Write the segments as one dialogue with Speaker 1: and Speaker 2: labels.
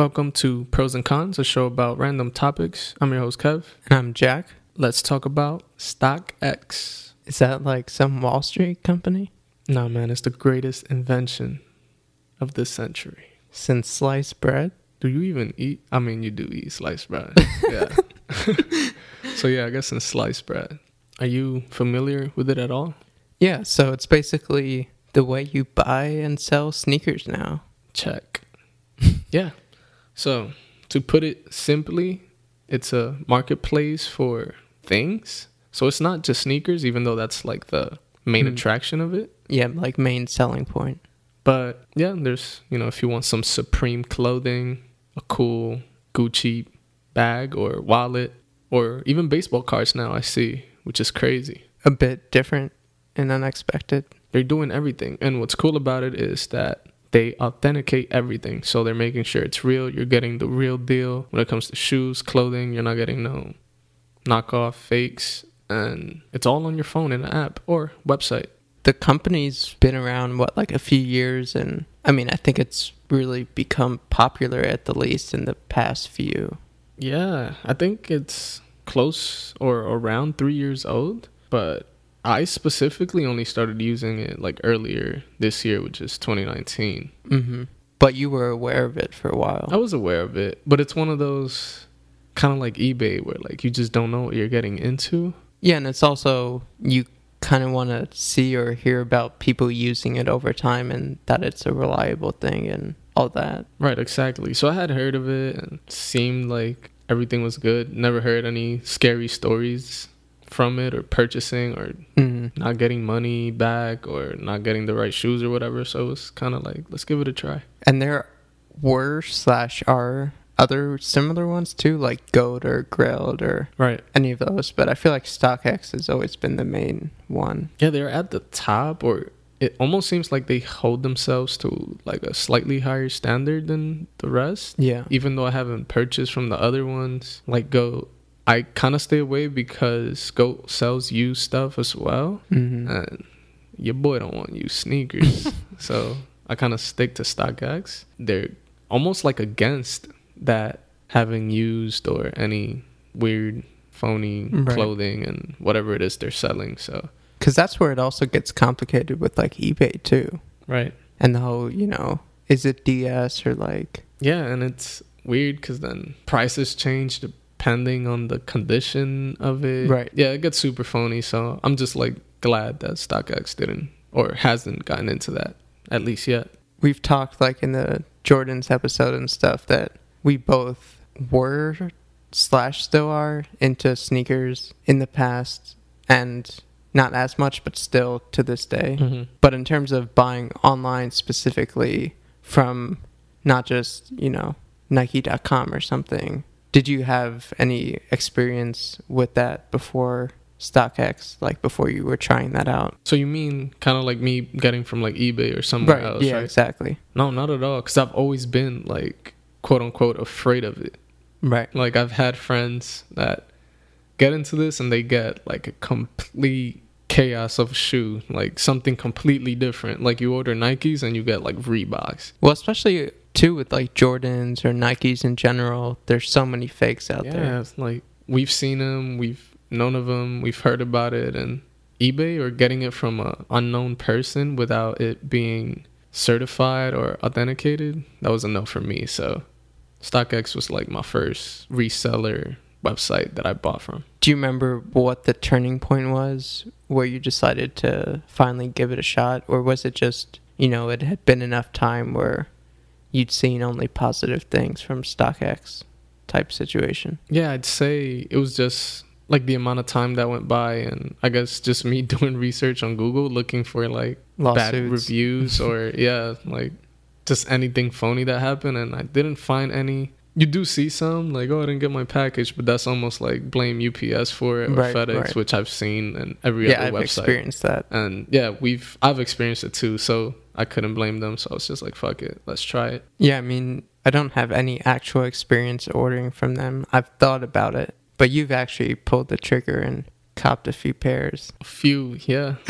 Speaker 1: Welcome to Pros and Cons, a show about random topics. I'm your host, Kev.
Speaker 2: And I'm Jack.
Speaker 1: Let's talk about StockX.
Speaker 2: Is that like some Wall Street company?
Speaker 1: No, man, it's the greatest invention of this century.
Speaker 2: Since sliced bread?
Speaker 1: Do you even eat? I mean, you do eat sliced bread. Yeah. so, yeah, I guess since sliced bread. Are you familiar with it at all?
Speaker 2: Yeah, so it's basically the way you buy and sell sneakers now.
Speaker 1: Check. yeah. So, to put it simply, it's a marketplace for things. So, it's not just sneakers, even though that's like the main
Speaker 2: Hmm.
Speaker 1: attraction of it.
Speaker 2: Yeah, like main selling point.
Speaker 1: But yeah, there's, you know, if you want some Supreme clothing, a cool Gucci bag or wallet, or even baseball cards now, I see, which is crazy.
Speaker 2: A bit different and unexpected.
Speaker 1: They're doing everything. And what's cool about it is that they authenticate everything. So they're making sure it's real. You're getting the real deal when it comes to shoes, clothing. You're not getting no knockoff fakes. And it's all on your phone in an app or website.
Speaker 2: The company's been around, what, like a few years? And I mean, I think it's really become popular at the least in the past few.
Speaker 1: Yeah, I think it's close or around three years old. But I specifically only started using it like earlier this year, which is 2019.
Speaker 2: hmm But you were aware of it for a while.
Speaker 1: I was aware of it, but it's one of those kind of like eBay where like you just don't know what you're getting into.
Speaker 2: Yeah, and it's also you kind of want to see or hear about people using it over time and that it's a reliable thing and all that.
Speaker 1: Right, exactly. So I had heard of it and seemed like everything was good. Never heard any scary stories from it or purchasing or
Speaker 2: Mm.
Speaker 1: not getting money back or not getting the right shoes or whatever. So it was kind of like, let's give it a try.
Speaker 2: And there were slash are other similar ones too, like Goat or Grailed or
Speaker 1: Right.
Speaker 2: any of those. But I feel like StockX has always been the main one.
Speaker 1: Yeah, they're at the top or it almost seems like they hold themselves to like a slightly higher standard than the rest.
Speaker 2: Yeah.
Speaker 1: even though I haven't purchased from the other ones, like Goat, I kind of stay away because Goat sells used stuff as well,
Speaker 2: hmm
Speaker 1: and your boy don't want used sneakers, so I kind of stick to StockX. They're almost like against that having used or any weird phony
Speaker 2: Right.
Speaker 1: clothing and whatever it is they're selling. So
Speaker 2: Because that's where it also gets complicated with like eBay too.
Speaker 1: right,
Speaker 2: And the whole, you know, is it DS or like.
Speaker 1: yeah, and it's weird because then prices change depending on the condition of it.
Speaker 2: Right.
Speaker 1: Yeah, it gets super phony. So I'm just like glad that StockX didn't or hasn't gotten into that at least yet.
Speaker 2: we've talked like in the Jordan's episode and stuff that we both were slash still are into sneakers in the past and not as much but still to this day.
Speaker 1: Mm-hmm.
Speaker 2: But in terms of buying online specifically from not just, you know, Nike.com or something, did you have any experience with that before StockX, like before you were trying that out?
Speaker 1: So you mean kind of like me getting from like eBay or somewhere else,
Speaker 2: yeah,
Speaker 1: right?
Speaker 2: exactly.
Speaker 1: No, not at all. Because I've always been like quote unquote afraid of it.
Speaker 2: Right.
Speaker 1: Like I've had friends that get into this and they get like a complete chaos of a shoe, like something completely different. Like you order Nikes and you get like Reeboks.
Speaker 2: Well, especially too with like Jordans or Nikes in general, there's so many fakes out
Speaker 1: yeah,
Speaker 2: there.
Speaker 1: it's like we've seen them, we've known of them, we've heard about it, and eBay or getting it from a unknown person without it being certified or authenticated, that was a no for me. So StockX was like my first reseller website that I bought from.
Speaker 2: Do you remember what the turning point was where you decided to finally give it a shot, or was it just you know it had been enough time where you'd seen only positive things from StockX type situation?
Speaker 1: Yeah, I'd say it was just like the amount of time that went by, and I guess just me doing research on Google looking for like bad reviews or yeah, like just anything phony that happened, and I didn't find any. You do see some like, oh, I didn't get my package, but that's almost like blame UPS for it or
Speaker 2: Right,
Speaker 1: FedEx,
Speaker 2: right.
Speaker 1: which I've seen and every
Speaker 2: yeah,
Speaker 1: other
Speaker 2: I've
Speaker 1: website.
Speaker 2: experienced that.
Speaker 1: And yeah, we've I've experienced it too, so I couldn't blame them. So I was just like, fuck it, let's try it.
Speaker 2: Yeah, I mean, I don't have any actual experience ordering from them. I've thought about it, but you've actually pulled the trigger and copped a few pairs.
Speaker 1: A few, yeah.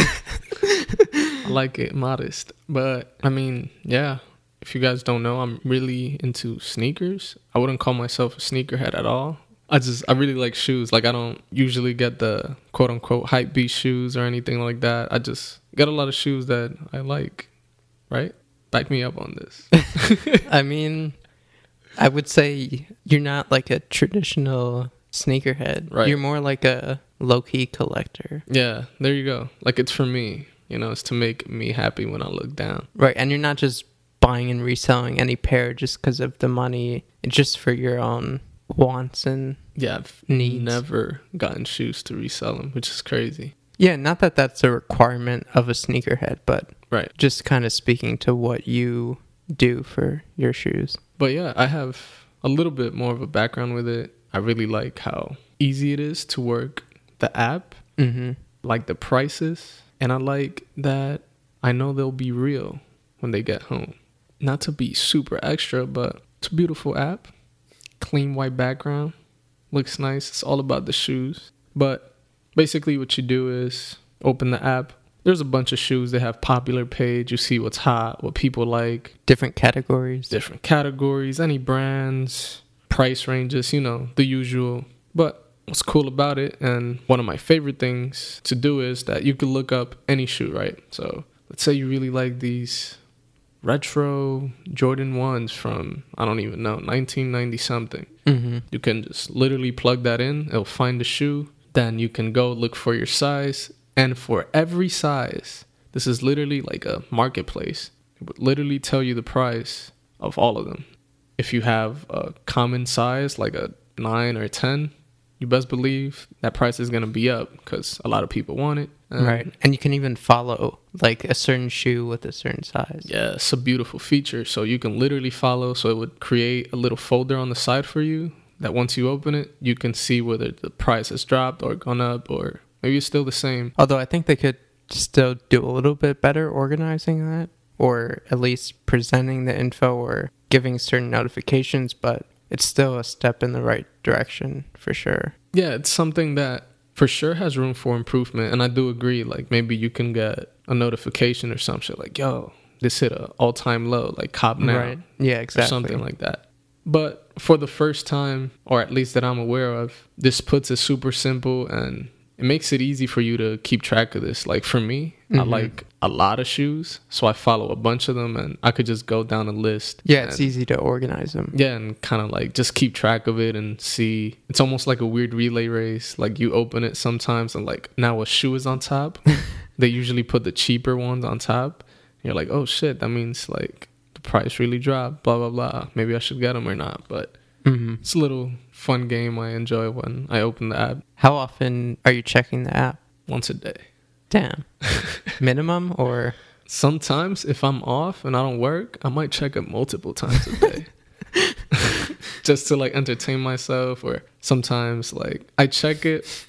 Speaker 1: I like it modest, but I mean, yeah, if you guys don't know, I'm really into sneakers. I wouldn't call myself a sneakerhead at all. I just I really like shoes. Like I don't usually get the quote unquote hype beast shoes or anything like that. I just get a lot of shoes that I like. Right? Back me up on this.
Speaker 2: I mean, I would say you're not like a traditional sneakerhead.
Speaker 1: Right.
Speaker 2: You're more like a low key collector.
Speaker 1: yeah, there you go. Like it's for me. You know, it's to make me happy when I look down.
Speaker 2: Right. And you're not just buying and reselling any pair just because of the money, just for your own wants and
Speaker 1: Yeah, I've
Speaker 2: Needs.
Speaker 1: never gotten shoes to resell them, which is crazy.
Speaker 2: yeah, not that that's a requirement of a sneakerhead, but
Speaker 1: Right.
Speaker 2: just kind of speaking to what you do for your shoes.
Speaker 1: But yeah, I have a little bit more of a background with it. I really like how easy it is to work the app,
Speaker 2: Mm-hmm.
Speaker 1: like the prices, and I like that I know they'll be real when they get home. Not to be super extra, but it's a beautiful app. Clean white background. Looks nice. It's all about the shoes. But basically what you do is open the app. There's a bunch of shoes. They have popular page. You see what's hot, what people like,
Speaker 2: Different categories.
Speaker 1: different categories, any brands, price ranges, you know, the usual. But what's cool about it, and one of my favorite things to do is that you can look up any shoe, right? So let's say you really like these retro Jordan 1s from, I don't even know, 1990 something.
Speaker 2: Mm-hmm.
Speaker 1: You can just literally plug that in, it'll find the shoe. Then you can go look for your size. And for every size, this is literally like a marketplace. It would literally tell you the price of all of them. If you have a common size, like a 9 or a 10, you best believe that price is going to be up because a lot of people want it. And
Speaker 2: Right. And you can even follow like a certain shoe with a certain size.
Speaker 1: Yeah, it's a beautiful feature. So you can literally follow. So it would create a little folder on the side for you that once you open it, you can see whether the price has dropped or gone up or maybe it's still the same.
Speaker 2: Although I think they could still do a little bit better organizing that or at least presenting the info or giving certain notifications, but it's still a step in the right direction for sure.
Speaker 1: Yeah, it's something that for sure has room for improvement. And I do agree. Like maybe you can get a notification or some shit like, yo, this hit a all time low, like cop now.
Speaker 2: Right. Yeah, exactly.
Speaker 1: or something like that. But for the first time, or at least that I'm aware of, this puts it super simple and it makes it easy for you to keep track of this. Like for me, I
Speaker 2: Mhm.
Speaker 1: like a lot of shoes, so I follow a bunch of them and I could just go down a list.
Speaker 2: yeah, it's easy to organize them.
Speaker 1: Yeah, and kind of like just keep track of it and see. It's almost like a weird relay race. Like you open it sometimes and like now a shoe is on top. they usually put the cheaper ones on top. You're like, oh shit, that means like the price really dropped. Blah blah blah. Maybe I should get them or not. But
Speaker 2: hmm
Speaker 1: it's a little fun game I enjoy when I open the app
Speaker 2: How often are you checking the app?
Speaker 1: once a day.
Speaker 2: Damn. Minimum or
Speaker 1: Sometimes if I'm off and I don't work, I might check it multiple times a day. Just to like entertain myself or sometimes like I check it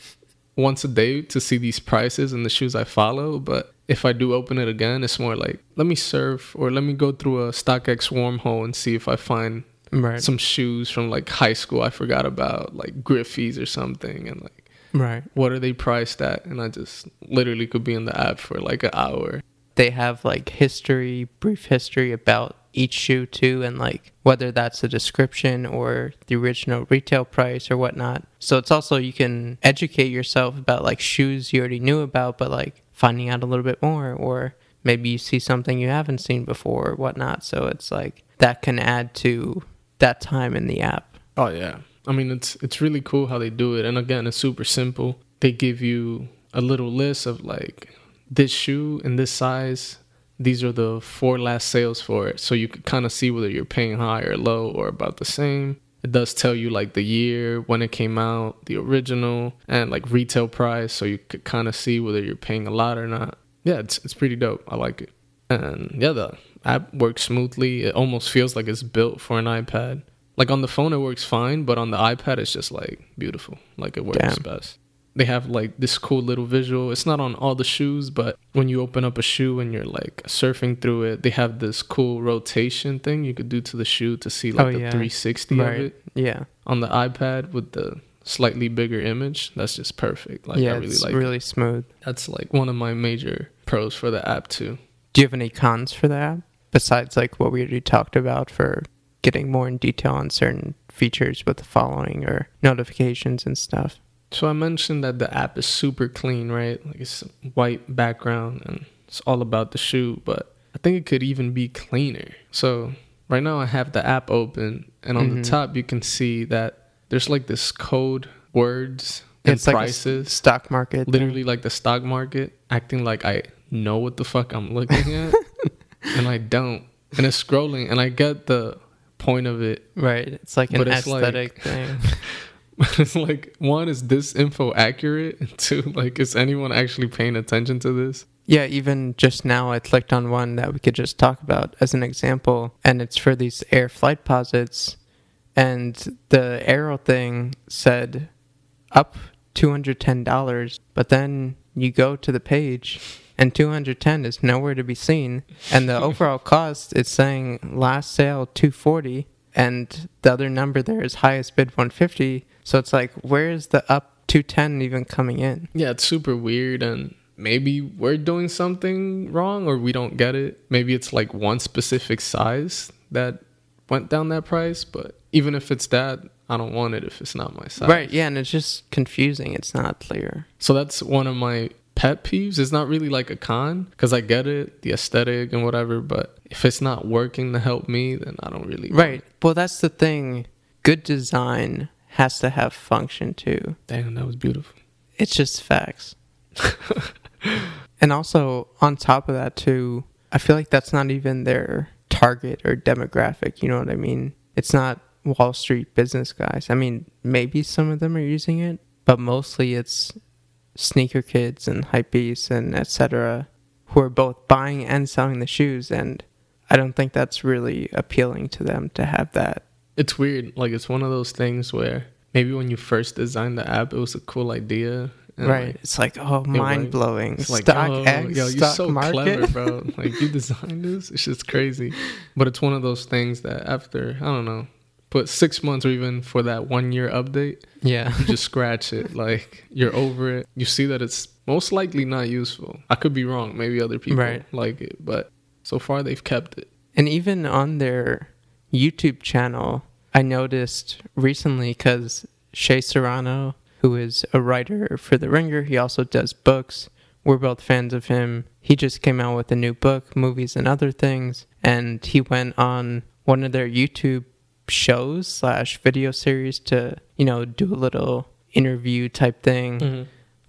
Speaker 1: once a day to see these prices and the shoes I follow, but if I do open it again, it's more like let me surf or let me go through a StockX wormhole and see if I find
Speaker 2: right.
Speaker 1: some shoes from like high school I forgot about, like Griffey's or something and like
Speaker 2: right.
Speaker 1: what are they priced at? And I just literally could be in the app for like an hour.
Speaker 2: They have like history, brief history about each shoe too, and like whether that's the description or the original retail price or whatnot. So it's also you can educate yourself about like shoes you already knew about, but like finding out a little bit more, or maybe you see something you haven't seen before or whatnot. So it's like that can add to that time in the app.
Speaker 1: Oh yeah. I mean it's it's really cool how they do it. And again, it's super simple. They give you a little list of like this shoe in this size. These are the four last sales for it. So you could kind of see whether you're paying high or low or about the same. It does tell you like the year, when it came out, the original, and like retail price. So you could kind of see whether you're paying a lot or not. Yeah, it's it's pretty dope. I like it. And yeah, the app works smoothly. It almost feels like it's built for an iPad. Like on the phone, it works fine, but on the iPad, it's just like beautiful. Like it works
Speaker 2: Damn.
Speaker 1: best. They have like this cool little visual. It's not on all the shoes, but when you open up a shoe and you're like surfing through it, they have this cool rotation thing you could do to the shoe to see like
Speaker 2: Oh,
Speaker 1: the
Speaker 2: yeah.
Speaker 1: 360 of it
Speaker 2: Yeah.
Speaker 1: on the iPad with the slightly bigger image. That's just perfect. Like
Speaker 2: yeah,
Speaker 1: I really
Speaker 2: it's
Speaker 1: like.
Speaker 2: really
Speaker 1: it.
Speaker 2: smooth.
Speaker 1: That's like one of my major pros for the app too.
Speaker 2: Do you have any cons for the app? besides like what we already talked about for getting more in detail on certain features with the following or notifications and stuff.
Speaker 1: So I mentioned that the app is super clean, right? Like it's white background and it's all about the shoe, but I think it could even be cleaner. So right now I have the app open and on
Speaker 2: Mhm.
Speaker 1: the top you can see that there's like this code words and
Speaker 2: it's like
Speaker 1: prices.
Speaker 2: stock market. thing.
Speaker 1: literally like the stock market, acting like I know what the fuck I'm looking at, and I don't. And it's scrolling, and I get the point of it.
Speaker 2: Right. It's like an
Speaker 1: it's like-
Speaker 2: aesthetic thing.
Speaker 1: But it's like, one, is this info accurate? And two, like, is anyone actually paying attention to this?
Speaker 2: Yeah, even just now I clicked on one that we could just talk about as an example, and it's for these Air Flightposites. And the arrow thing said up $210, but then you go to the page and 210 is nowhere to be seen. And the overall cost is saying last sale 240 and the other number there is highest bid 150. So it's like, where is the up 210 even coming in?
Speaker 1: Yeah, it's super weird, and maybe we're doing something wrong or we don't get it. Maybe it's like one specific size that went down that price, but even if it's that, I don't want it if it's not my size.
Speaker 2: Right, yeah, and it's just confusing. It's not clear.
Speaker 1: So that's one of my pet peeves. It's not really like a con because I get it, the aesthetic and whatever. But if it's not working to help me, then I don't really.
Speaker 2: Right. Well, that's the thing. Good design has to have function too.
Speaker 1: Damn, that was beautiful.
Speaker 2: It's just facts. and also, on top of that, too, I feel like that's not even their target or demographic. You know what I mean? It's not Wall Street business guys. I mean, maybe some of them are using it, but mostly it's sneaker kids and hypebeasts and etc. who are both buying and selling the shoes. And I don't think that's really appealing to them to have that.
Speaker 1: It's weird. Like it's one of those things where maybe when you first designed the app, it was a cool idea. and,
Speaker 2: right.
Speaker 1: like,
Speaker 2: it's like, oh,
Speaker 1: worked.
Speaker 2: mind blowing.
Speaker 1: It's like,
Speaker 2: Stock
Speaker 1: oh,
Speaker 2: X,
Speaker 1: yo, you're
Speaker 2: stock
Speaker 1: so
Speaker 2: market.
Speaker 1: clever, bro. Like you designed this. It's just crazy. But it's one of those things that after I don't know, put six months or even for that one year update,
Speaker 2: yeah.
Speaker 1: you just scratch it. Like you're over it. You see that it's most likely not useful. I could be wrong. Maybe other people
Speaker 2: Right.
Speaker 1: like it, but so far they've kept it.
Speaker 2: And even on their YouTube channel, I noticed recently because Shea Serrano, who is a writer for The Ringer, he also does books. We're both fans of him. He just came out with a new book, Movies and Other Things, and he went on one of their YouTube shows slash video series to, you know, do a little interview type thing. Mm-hmm.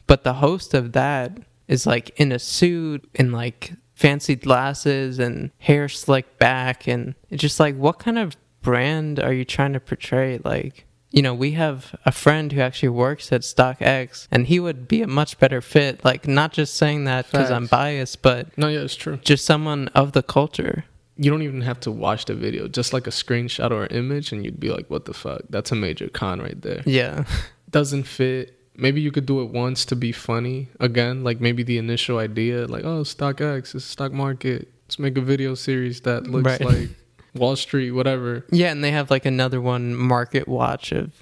Speaker 2: But the host of that is like in a suit and like fancy glasses and hair slicked back and it's just like what kind of brand are you trying to portray? Like you know we have a friend who actually works at StockX and he would be a much better fit. Like not just saying that because I'm biased but
Speaker 1: No, yeah, it's true.
Speaker 2: just someone of the culture
Speaker 1: You don't even have to watch the video, just like a screenshot or an image, and you'd be like, "What the fuck? That's a major con right there."
Speaker 2: yeah
Speaker 1: Doesn't fit. Maybe you could do it once to be funny. Again, like maybe the initial idea, like, "Oh, stock X, it's stock market. Let's make a video series that looks
Speaker 2: Right.
Speaker 1: like Wall Street, whatever."
Speaker 2: yeah and they have like another one market watch of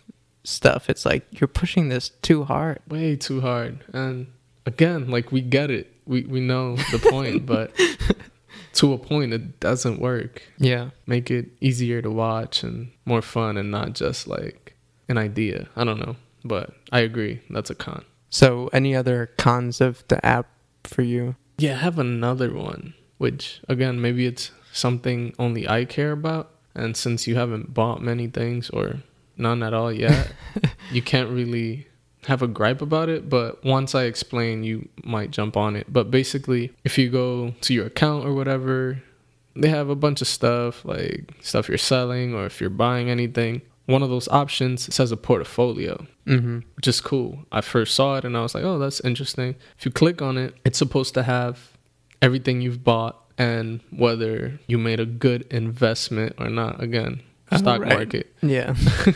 Speaker 2: stuff it's like you're pushing this too hard
Speaker 1: way too hard. And again, like we get it. We we know the point, but to a point it doesn't work.
Speaker 2: yeah
Speaker 1: Make it easier to watch and more fun and not just like an idea. I don't know. But I agree. That's a con.
Speaker 2: so any other cons of the app for you
Speaker 1: Yeah, I have another one, which again, maybe it's something only I care about. And since you haven't bought many things or none at all yet, you can't really have a gripe about it. But once I explain, you might jump on it. But basically, if you go to your account or whatever, they have a bunch of stuff like stuff you're selling or if you're buying anything. One of those options says a portfolio
Speaker 2: mm-hmm
Speaker 1: which is cool. I first saw it and I was like, oh, that's interesting. If you click on it, it's supposed to have everything you've bought and whether you made a good investment or not. Again,
Speaker 2: Oh,
Speaker 1: stock
Speaker 2: right.
Speaker 1: market.
Speaker 2: yeah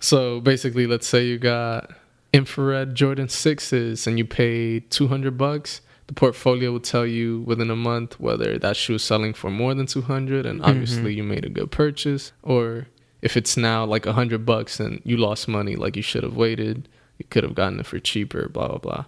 Speaker 1: So basically, let's say you got infrared Jordan 6s and you paid 200 bucks. The portfolio will tell you within a month whether that shoe is selling for more than 200 and mm-hmm. obviously you made a good purchase or if it's now like 100 bucks and you lost money like you should have waited, you could have gotten it for cheaper, blah blah blah.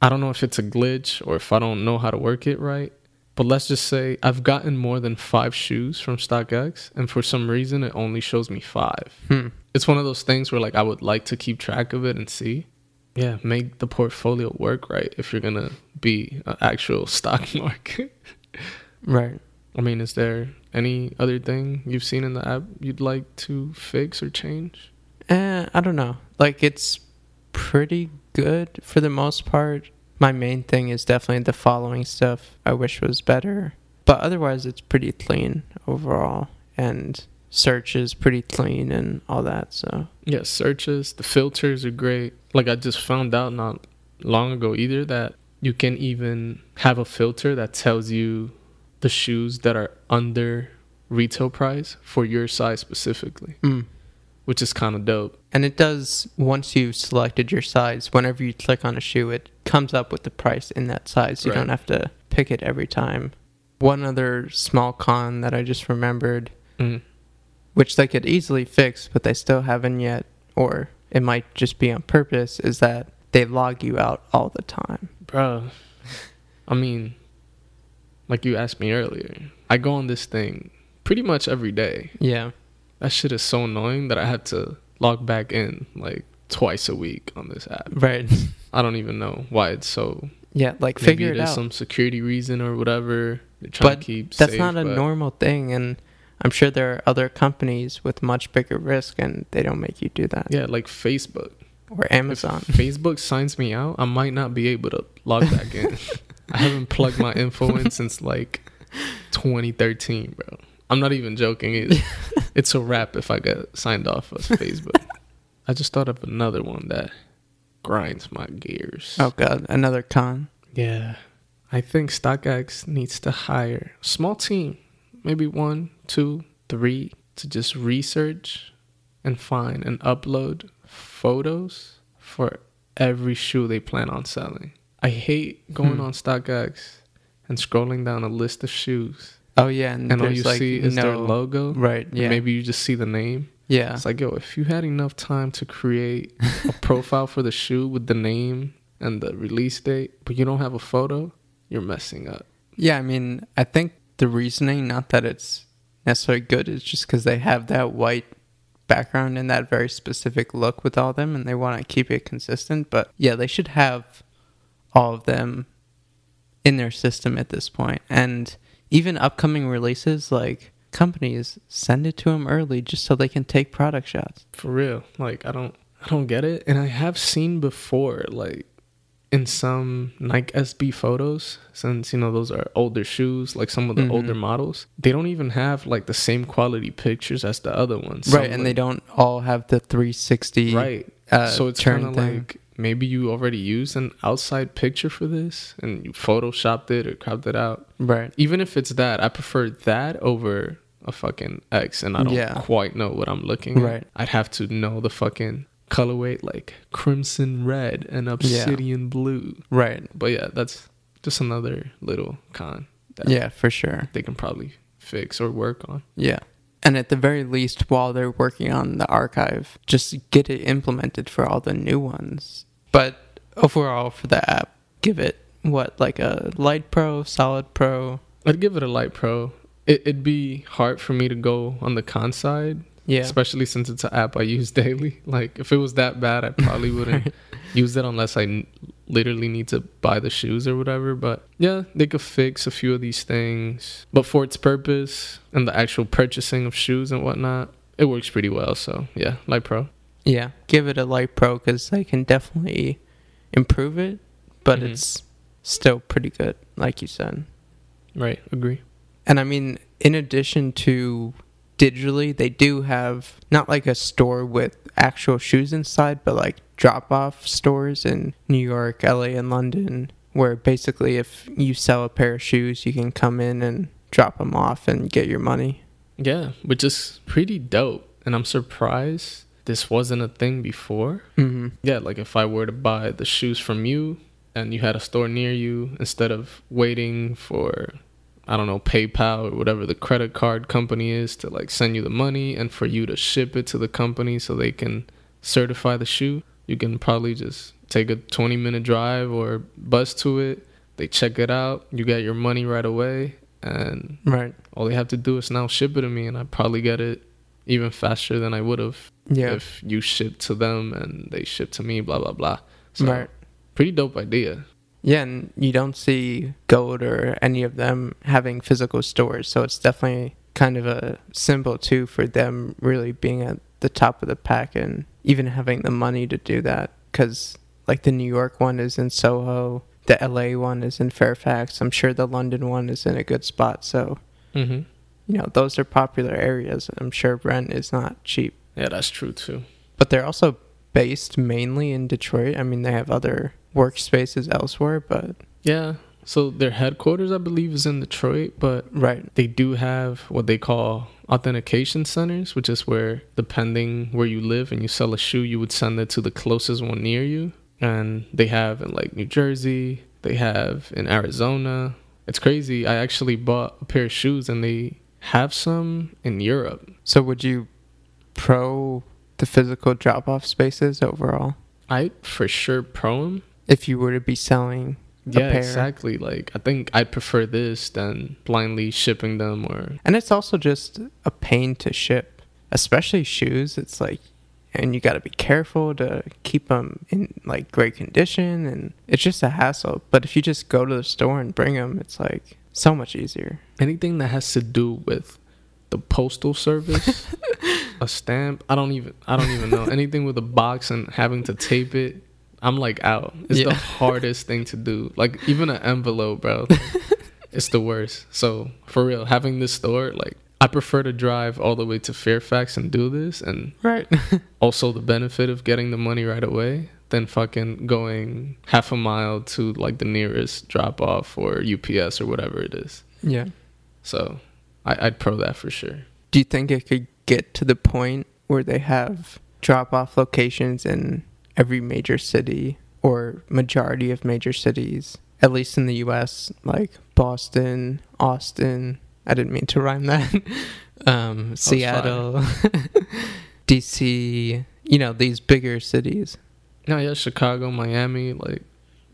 Speaker 1: I don't know if it's a glitch or if I don't know how to work it right. But let's just say I've gotten more than five shoes from StockX, and for some reason it only shows me five.
Speaker 2: Hmm.
Speaker 1: It's one of those things where like I would like to keep track of it and see. Yeah, make the portfolio work right if you're gonna be an actual stock market.
Speaker 2: Right.
Speaker 1: I mean, is there any other thing you've seen in the app you'd like to fix or change?
Speaker 2: Eh, I don't know. Like it's pretty good for the most part. My main thing is definitely the following stuff I wish was better. But otherwise it's pretty clean overall and search is pretty clean and all that, so
Speaker 1: Yeah, searches, the filters are great. Like I just found out not long ago either that you can even have a filter that tells you the shoes that are under retail price for your size specifically,
Speaker 2: mm.
Speaker 1: Which is kind of dope.
Speaker 2: And it does once you've selected your size, whenever you click on a shoe, it comes up with the price in that size. You
Speaker 1: Right.
Speaker 2: don't have to pick it every time. One other small con that I just remembered,
Speaker 1: Mm.
Speaker 2: which they could easily fix, but they still haven't yet, or it might just be on purpose, is that they log you out all the time.
Speaker 1: Bro, I mean, like you asked me earlier, I go on this thing pretty much every day.
Speaker 2: Yeah.
Speaker 1: That shit is so annoying that I have to log back in like twice a week on this app.
Speaker 2: Right.
Speaker 1: I don't even know why it's so.
Speaker 2: yeah, like
Speaker 1: Maybe
Speaker 2: figure
Speaker 1: it
Speaker 2: out.
Speaker 1: some security reason or whatever. They're trying
Speaker 2: But
Speaker 1: to keep
Speaker 2: That's
Speaker 1: safe,
Speaker 2: not a normal thing, and I'm sure there are other companies with much bigger risk, and they don't make you do that.
Speaker 1: Yeah, like Facebook.
Speaker 2: Or
Speaker 1: If
Speaker 2: Amazon.
Speaker 1: Facebook signs me out, I might not be able to log back in. I haven't plugged my info in since like 2013, bro. I'm not even joking. It, it's a wrap if I get signed off of Facebook. I just thought of another one that grinds my gears.
Speaker 2: Oh god, another con.
Speaker 1: Yeah. I think StockX needs to hire a small team, maybe one, two, three, to just research and find and upload photos for every shoe they plan on selling. I hate going
Speaker 2: Hmm.
Speaker 1: on StockX and scrolling down a list of shoes
Speaker 2: Oh yeah, and,
Speaker 1: and all you
Speaker 2: like
Speaker 1: see is
Speaker 2: no
Speaker 1: their logo.
Speaker 2: right. Yeah,
Speaker 1: Maybe you just see the name.
Speaker 2: yeah,
Speaker 1: It's like, yo, if you had enough time to create a profile for the shoe with the name and the release date, but you don't have a photo, you're messing up.
Speaker 2: yeah. I mean, I think the reasoning, not that it's necessarily good, is just because they have that white background and that very specific look with all of them, and they want to keep it consistent. But yeah, they should have all of them in their system at this point, and even upcoming releases, like companies send it to them early just so they can take product shots.
Speaker 1: For real. Like I don't I don't get it. And I have seen before, like in some Nike SB photos, since you know those are older shoes, like some of the
Speaker 2: Mhm.
Speaker 1: older models, they don't even have like the same quality pictures as the other ones.
Speaker 2: right,
Speaker 1: Some,
Speaker 2: and they don't all have the 360
Speaker 1: right.
Speaker 2: uh,
Speaker 1: so it's kind of like maybe you already used an outside picture for this and you photoshopped it or cropped it out.
Speaker 2: right.
Speaker 1: Even if it's that, I prefer that over a fucking X, and I don't
Speaker 2: Yeah.
Speaker 1: quite know what I'm looking at.
Speaker 2: Right.
Speaker 1: I'd have to know the fucking colorway, like crimson red and obsidian blue.
Speaker 2: Right.
Speaker 1: But yeah, that's just another little con that
Speaker 2: Yeah, for sure.
Speaker 1: they can probably fix or work on.
Speaker 2: Yeah. And at the very least, while they're working on the archive, just get it implemented for all the new ones. But overall, for the app, give it what, like a light pro, solid pro?
Speaker 1: I'd give it a light pro. It, it'd be hard for me to go on the con side,
Speaker 2: Yeah.
Speaker 1: especially since it's an app I use daily. Like if it was that bad, I probably wouldn't use it unless I n- literally need to buy the shoes or whatever. But yeah, they could fix a few of these things. But for its purpose and the actual purchasing of shoes and whatnot, it works pretty well. So yeah, Light Pro.
Speaker 2: Yeah. Give it a light pro because they can definitely improve it, but
Speaker 1: Mhm.
Speaker 2: it's still pretty good, like you said.
Speaker 1: Right, agree.
Speaker 2: And I mean, in addition to digitally, they do have not like a store with actual shoes inside, but like drop off stores in New York, LA, and London, where basically if you sell a pair of shoes, you can come in and drop them off and get your money.
Speaker 1: Yeah, which is pretty dope. And I'm surprised this wasn't a thing before.
Speaker 2: Mm-hmm.
Speaker 1: Yeah, like if I were to buy the shoes from you and you had a store near you, instead of waiting for, I don't know, PayPal or whatever the credit card company is to like send you the money and for you to ship it to the company so they can certify the shoe, you can probably just take a 20 minute drive or bus to it. they check it out, you get your money right away, and
Speaker 2: Right.
Speaker 1: all they have to do is now ship it to me, and I probably get it even faster than I would have
Speaker 2: Yeah.
Speaker 1: if you ship to them and they ship to me. Blah blah blah. So
Speaker 2: right.
Speaker 1: pretty dope idea.
Speaker 2: Yeah, and you don't see Goat or any of them having physical stores, so it's definitely kind of a symbol too for them really being at the top of the pack and even having the money to do that. Because like the New York one is in Soho, the LA one is in Fairfax. I'm sure the London one is in a good spot. So
Speaker 1: Mm-hmm.
Speaker 2: you know those are popular areas. I'm sure rent is not cheap,
Speaker 1: Yeah, that's true too.
Speaker 2: but they're also based mainly in Detroit. I mean, they have other workspaces elsewhere, but
Speaker 1: Yeah. So their headquarters, I believe, is in Detroit, but
Speaker 2: right,
Speaker 1: they do have what they call authentication centers, which is where, depending where you live and you sell a shoe, you would send it to the closest one near you. And they have in like New Jersey, they have in Arizona. It's crazy. I actually bought a pair of shoes and they have some in Europe.
Speaker 2: So would you pro the physical drop off spaces overall
Speaker 1: I for sure pro them.
Speaker 2: if you were to be selling a
Speaker 1: Yeah,
Speaker 2: pair?
Speaker 1: exactly. Like I think I'd prefer this than blindly shipping them or
Speaker 2: And it's also just a pain to ship, especially shoes. It's like and you got to be careful to keep them in like great condition and it's just a hassle. But if you just go to the store and bring them, it's like so much easier.
Speaker 1: anything that has to do with the postal service a stamp i don't even i don't even know anything with a box and having to tape it i'm like out it's
Speaker 2: Yeah.
Speaker 1: the hardest thing to do like even an envelope bro it's the worst so for real having this store like i prefer to drive all the way to fairfax and do this and
Speaker 2: Right.
Speaker 1: also the benefit of getting the money right away than fucking going half a mile to like the nearest drop off or ups or whatever it is
Speaker 2: yeah.
Speaker 1: so I, I'd pro that for sure.
Speaker 2: Do you think it could get to the point where they have drop off locations in every major city or majority of major cities, at least in the US, like Boston, Austin? I didn't mean to rhyme that. um, Seattle, DC, you know, these bigger cities.
Speaker 1: No, yeah, Chicago, Miami, like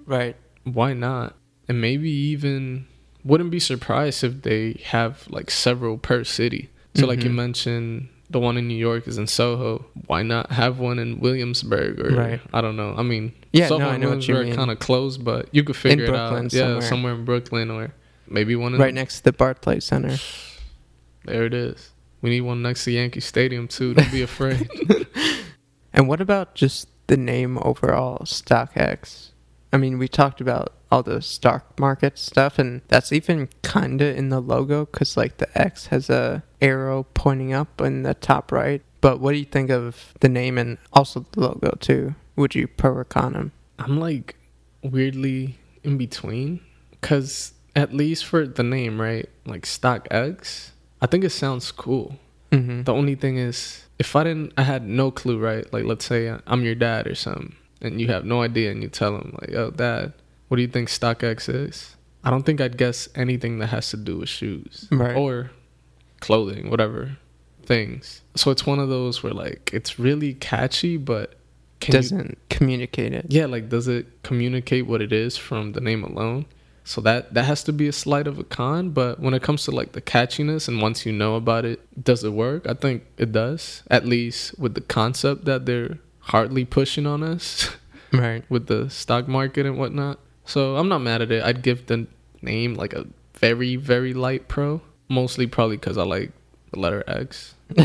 Speaker 2: Right.
Speaker 1: why not? And maybe even wouldn't be surprised if they have like several per city. So like you
Speaker 2: Mhm.
Speaker 1: mentioned the one in New York is in Soho. Why not have one in Williamsburg or
Speaker 2: Right.
Speaker 1: I don't know. I mean,
Speaker 2: Yeah,
Speaker 1: Soho
Speaker 2: no, I know what you
Speaker 1: Williamsburg
Speaker 2: mean.
Speaker 1: kind of close, but you could figure it
Speaker 2: Brooklyn
Speaker 1: out. Yeah,
Speaker 2: somewhere.
Speaker 1: somewhere in Brooklyn or maybe one in
Speaker 2: Right next to the Barclays Center.
Speaker 1: There it is. We need one next to Yankee Stadium too. Don't be afraid.
Speaker 2: And what about just the name overall, StockX? I mean, we talked about all the stock market stuff, and that's even kind of in the logo because, like, the X has a arrow pointing up in the top right. But what do you think of the name and also the logo too? Would you pro or con them?
Speaker 1: I'm like weirdly in between because at least for the name, right? Like stock x i think it sounds cool.
Speaker 2: Mm-hmm.
Speaker 1: The only thing is, if I didn't, I had no clue, right? Like, let's say I'm your dad or something, and you have no idea, and you tell him, like, "Oh, dad, what do you think StockX is?" I don't think I'd guess anything that has to do with shoes
Speaker 2: Right.
Speaker 1: or clothing, whatever things. So it's one of those where like it's really catchy, but can
Speaker 2: doesn't communicate it.
Speaker 1: yeah like does it communicate what it is from the name alone so that that has to be a slight of a con but when it comes to like the catchiness and once you know about it does it work i think it does at least with the concept that they're hardly pushing on us
Speaker 2: Right.
Speaker 1: with the stock market and whatnot so i'm not mad at it i'd give the name like a very very light pro mostly probably because i like the letter x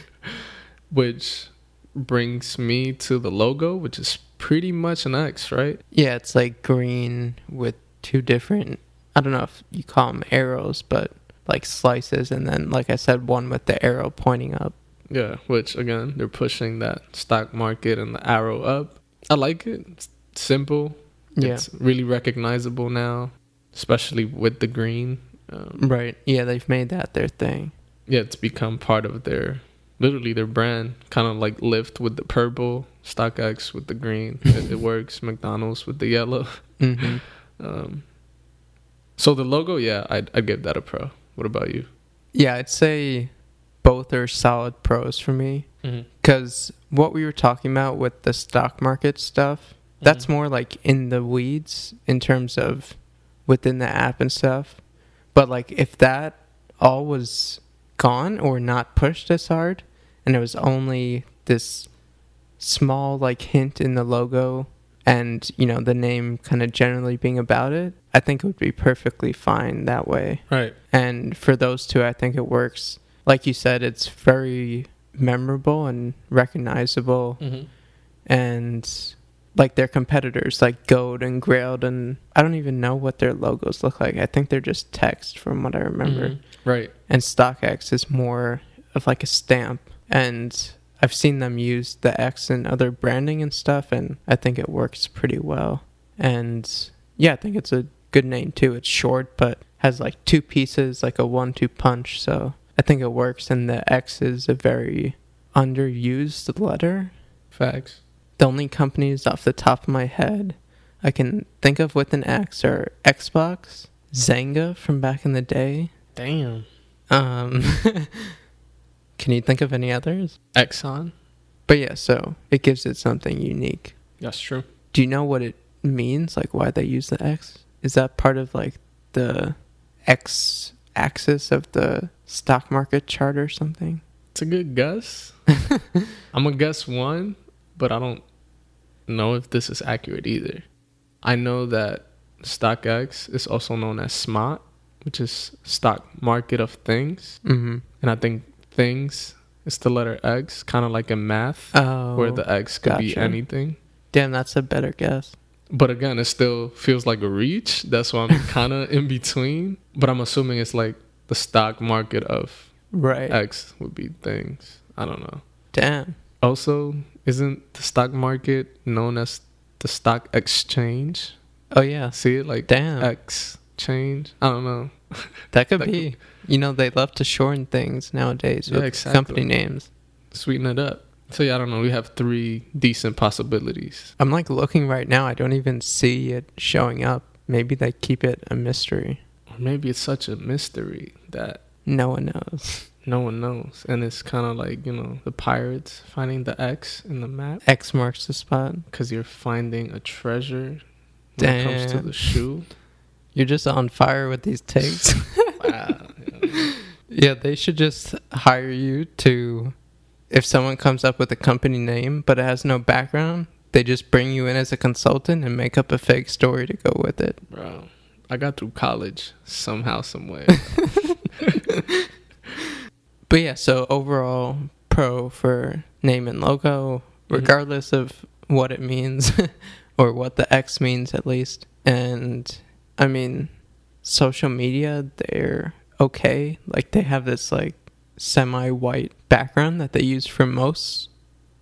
Speaker 1: which brings me to the logo which is pretty much an x right
Speaker 2: Yeah, it's like green with two different, I don't know if you call them arrows, but like slices. And then, like I said, one with the arrow pointing up.
Speaker 1: Yeah, which again, they're pushing that stock market and the arrow up. I like it. It's simple.
Speaker 2: Yeah.
Speaker 1: It's really recognizable now, especially with the green. Um,
Speaker 2: Right. Yeah, they've made that their thing.
Speaker 1: yeah, it's become part of their, literally their brand. Kind of like Lyft with the purple, StockX with the green. it, it works. McDonald's with the yellow.
Speaker 2: hmm
Speaker 1: Um, so the logo, yeah, I'd, I'd give that a pro. What about you?
Speaker 2: Yeah, I'd say both are solid pros for me.
Speaker 1: Mm-hmm.
Speaker 2: Because what we were talking about with the stock market stuff, that's more like in the weeds in terms of within the app and stuff. But like if that all was gone or not pushed as hard and it was only this small like hint in the logo and you know the name kind of generally being about it, I think it would be perfectly fine that way.
Speaker 1: Right.
Speaker 2: And for those two, I think it works. Like you said, it's very memorable and recognizable
Speaker 1: Mm-hmm.
Speaker 2: and like their competitors like Goat and Grailed and I don't even know what their logos look like. I think they're just text from what I remember. Mm-hmm.
Speaker 1: Right.
Speaker 2: And StockX is more of like a stamp and I've seen them use the X in other branding and stuff and I think it works pretty well. And yeah, I think it's a good name too. It's short but has like two pieces like a one two punch, so I think it works and the X is a very underused letter
Speaker 1: Facts.
Speaker 2: The only companies off the top of my head I can think of with an X are Xbox, Xanga from back in the day.
Speaker 1: Damn.
Speaker 2: Um, can you think of any others?
Speaker 1: Exxon.
Speaker 2: But yeah, so it gives it something unique.
Speaker 1: That's true.
Speaker 2: Do you know what it means? Like why they use the X? Is that part of like the X axis of the stock market chart or something?
Speaker 1: It's a good guess. I'm gonna guess one, but I don't know if this is accurate either. I know that StockX is also known as SMOT, which is stock market of things,
Speaker 2: Mm-hmm.
Speaker 1: and I think things is the letter X, kind of like in math,
Speaker 2: Oh,
Speaker 1: where the X could be anything.
Speaker 2: damn, that's a better guess.
Speaker 1: But again, it still feels like a reach. That's why I'm kind of in between. But I'm assuming it's like the stock market of
Speaker 2: Right.
Speaker 1: X would be things. I don't know.
Speaker 2: Damn.
Speaker 1: Also, isn't the stock market known as the stock exchange?
Speaker 2: Oh yeah.
Speaker 1: See it like
Speaker 2: Damn.
Speaker 1: exchange? I don't know.
Speaker 2: That could
Speaker 1: That could-
Speaker 2: be. You know, they love to shorten things nowadays
Speaker 1: Yeah,
Speaker 2: with
Speaker 1: exactly.
Speaker 2: company names.
Speaker 1: Sweeten it up. So yeah, I don't know. We have three decent possibilities.
Speaker 2: I'm like looking right now. I don't even see it showing up. Maybe they keep it a mystery.
Speaker 1: Or maybe it's such a mystery that
Speaker 2: No one knows.
Speaker 1: no one knows. And it's kind of like, you know, the pirates finding the X in the map
Speaker 2: X marks the spot.
Speaker 1: because you're finding a treasure when it comes to
Speaker 2: Damn.
Speaker 1: the shoe.
Speaker 2: You're just on fire with these takes.
Speaker 1: wow. Yeah.
Speaker 2: yeah, they should just hire you to. If someone comes up with a company name but it has no background, they just bring you in as a consultant and make up a fake story to go with it.
Speaker 1: Bro, I got through college somehow, some way.
Speaker 2: But yeah, so overall pro for name and logo,
Speaker 1: Mhm.
Speaker 2: regardless of what it means or what the X means at least. And I mean, social media, they're okay. Like they have this like semi-white background that they use for most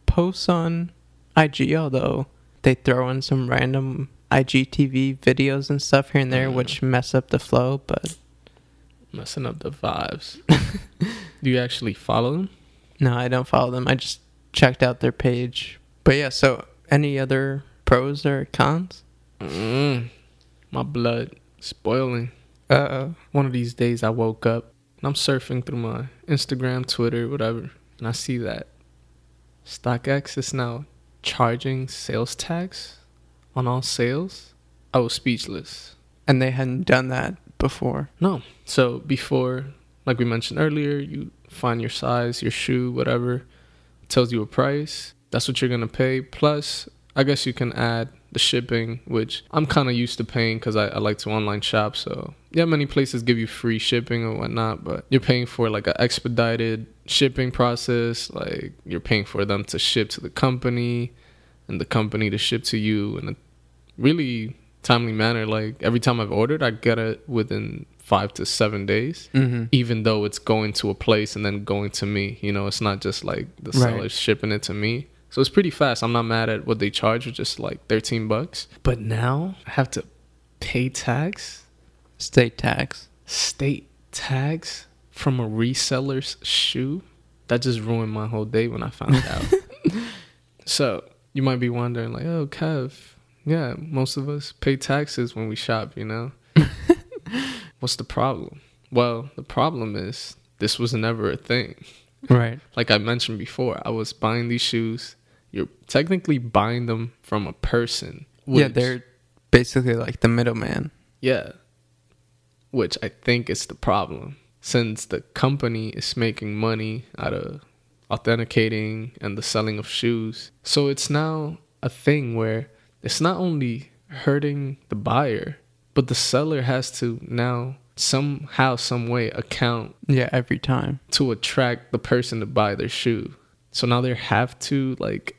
Speaker 2: posts on IG, although they throw in some random IGTV videos and stuff here and there,
Speaker 1: Mm.
Speaker 2: which mess up the flow. But
Speaker 1: Messing up the vibes. Do you actually follow them?
Speaker 2: No, I don't follow them. I just checked out their page. But yeah, so any other pros or cons?
Speaker 1: Mm, my blood spoiling.
Speaker 2: Uh
Speaker 1: One of these days I woke up and I'm surfing through my Instagram, Twitter, whatever, and I see that StockX is now charging sales tax on all sales. I was speechless.
Speaker 2: And they hadn't done that before.
Speaker 1: No. So before, like we mentioned earlier, you find your size, your shoe, whatever, it tells you a price. That's what you're gonna pay. Plus, I guess you can add the shipping, which I'm kind of used to paying because I, I like to online shop. So yeah, many places give you free shipping or whatnot, but you're paying for like an expedited shipping process. Like you're paying for them to ship to the company, and the company to ship to you and a really timely manner. Like every time I've ordered, I get it within five to seven days,
Speaker 2: Mm-hmm.
Speaker 1: even though it's going to a place and then going to me. You know, it's not just like the
Speaker 2: Right.
Speaker 1: seller's shipping it to me. So it's pretty fast. I'm not mad at what they charge, it's just like 13 bucks. But now I have to pay tax,
Speaker 2: State tax.
Speaker 1: state tax from a reseller's shoe. That just ruined my whole day when I found out. so you might be wondering, like, oh, Kev, yeah, most of us pay taxes when we shop, you know? What's the problem? Well, the problem is this was never a thing.
Speaker 2: Right.
Speaker 1: Like I mentioned before, I was buying these shoes. You're technically buying them from a person.
Speaker 2: yeah, they're basically like the middleman.
Speaker 1: yeah. which I think is the problem. Since the company is making money out of authenticating and the selling of shoes. So it's now a thing where it's not only hurting the buyer, but the seller has to now somehow, some way account
Speaker 2: Yeah, every time.
Speaker 1: to attract the person to buy their shoe. So now they have to like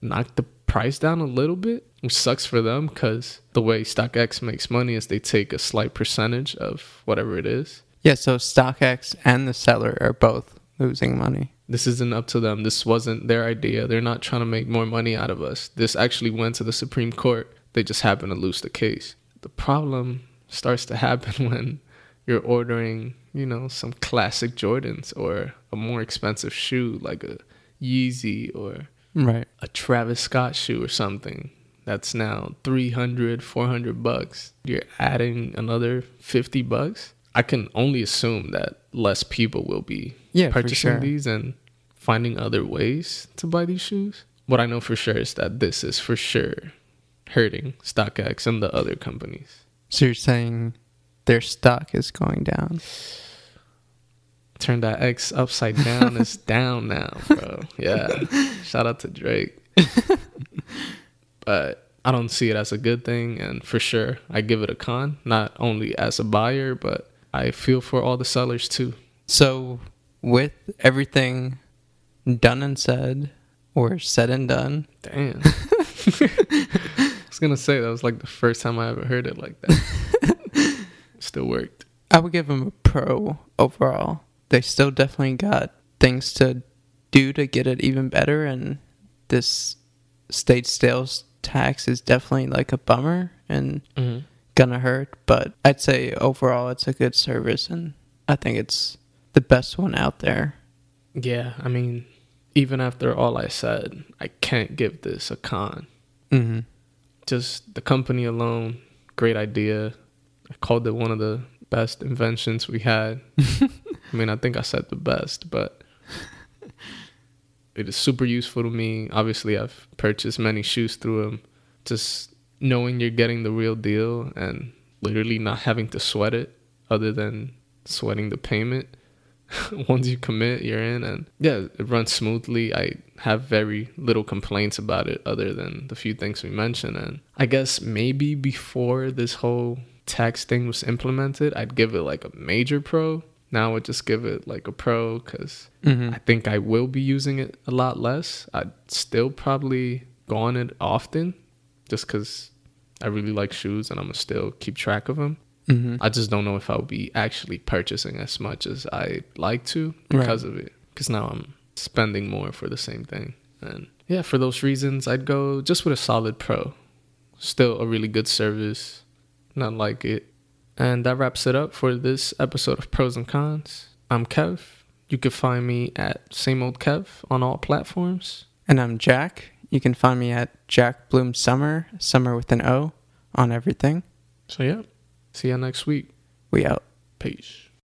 Speaker 1: knock the price down a little bit, which sucks for them because the way StockX makes money is they take a slight percentage of whatever it is.
Speaker 2: Yeah, so StockX and the seller are both losing money.
Speaker 1: This isn't up to them. This wasn't their idea. They're not trying to make more money out of us. This actually went to the Supreme Court. They just happened to lose the case. The problem starts to happen when you're ordering, you know, some classic Jordans or a more expensive shoe like a Yeezy or
Speaker 2: Right.
Speaker 1: a Travis Scott shoe or something that's now 300, 400 bucks. You're adding another 50 bucks. I can only assume that less people will be
Speaker 2: Yeah,
Speaker 1: purchasing
Speaker 2: sure.
Speaker 1: these and finding other ways to buy these shoes. What I know for sure is that this is for sure hurting StockX and the other companies.
Speaker 2: So you're saying their stock is going down.
Speaker 1: Turn that X upside down. it's down now, bro. Yeah. Shout out to Drake. but I don't see it as a good thing. And for sure, I give it a con, not only as a buyer, but I feel for all the sellers too.
Speaker 2: So with everything done and said, or said and done,
Speaker 1: Damn. I was going to say that was like the first time I ever heard it like that. Still worked.
Speaker 2: I would give them a pro overall. They still definitely got things to do to get it even better, and this state sales tax is definitely like a bummer and
Speaker 1: Mm-hmm.
Speaker 2: gonna hurt. But I'd say overall it's a good service, and I think it's the best one out there.
Speaker 1: Yeah, I mean, even after all I said, I can't give this a con.
Speaker 2: Mm-hmm.
Speaker 1: just the company alone, great idea. I called it one of the best inventions we had. I mean, I think I said the best, but it is super useful to me. Obviously, I've purchased many shoes through them. Just knowing you're getting the real deal and literally not having to sweat it other than sweating the payment. Once you commit, you're in, and yeah, it runs smoothly. I have very little complaints about it, other than the few things we mentioned. And I guess maybe before this whole tax thing was implemented, I'd give it like a major pro. Now I would just give it like a pro because
Speaker 2: Mm-hmm.
Speaker 1: I think I will be using it a lot less. I'd still probably go on it often just because I really like shoes and I'm gonna still keep track of them.
Speaker 2: Mm-hmm.
Speaker 1: I just don't know if I'll be actually purchasing as much as I like to because of it. Because now I'm spending more for the same thing. And yeah, for those reasons, I'd go just with a solid pro. Still a really good service. Not like it. And that wraps it up for this episode of Pros and Cons. I'm Kev. You can find me at Same Old Kev on all platforms.
Speaker 2: And I'm Jack. You can find me at Jack Bloom Summer, Summer with an O, on everything.
Speaker 1: So yeah, see you next week.
Speaker 2: We out.
Speaker 1: Peace.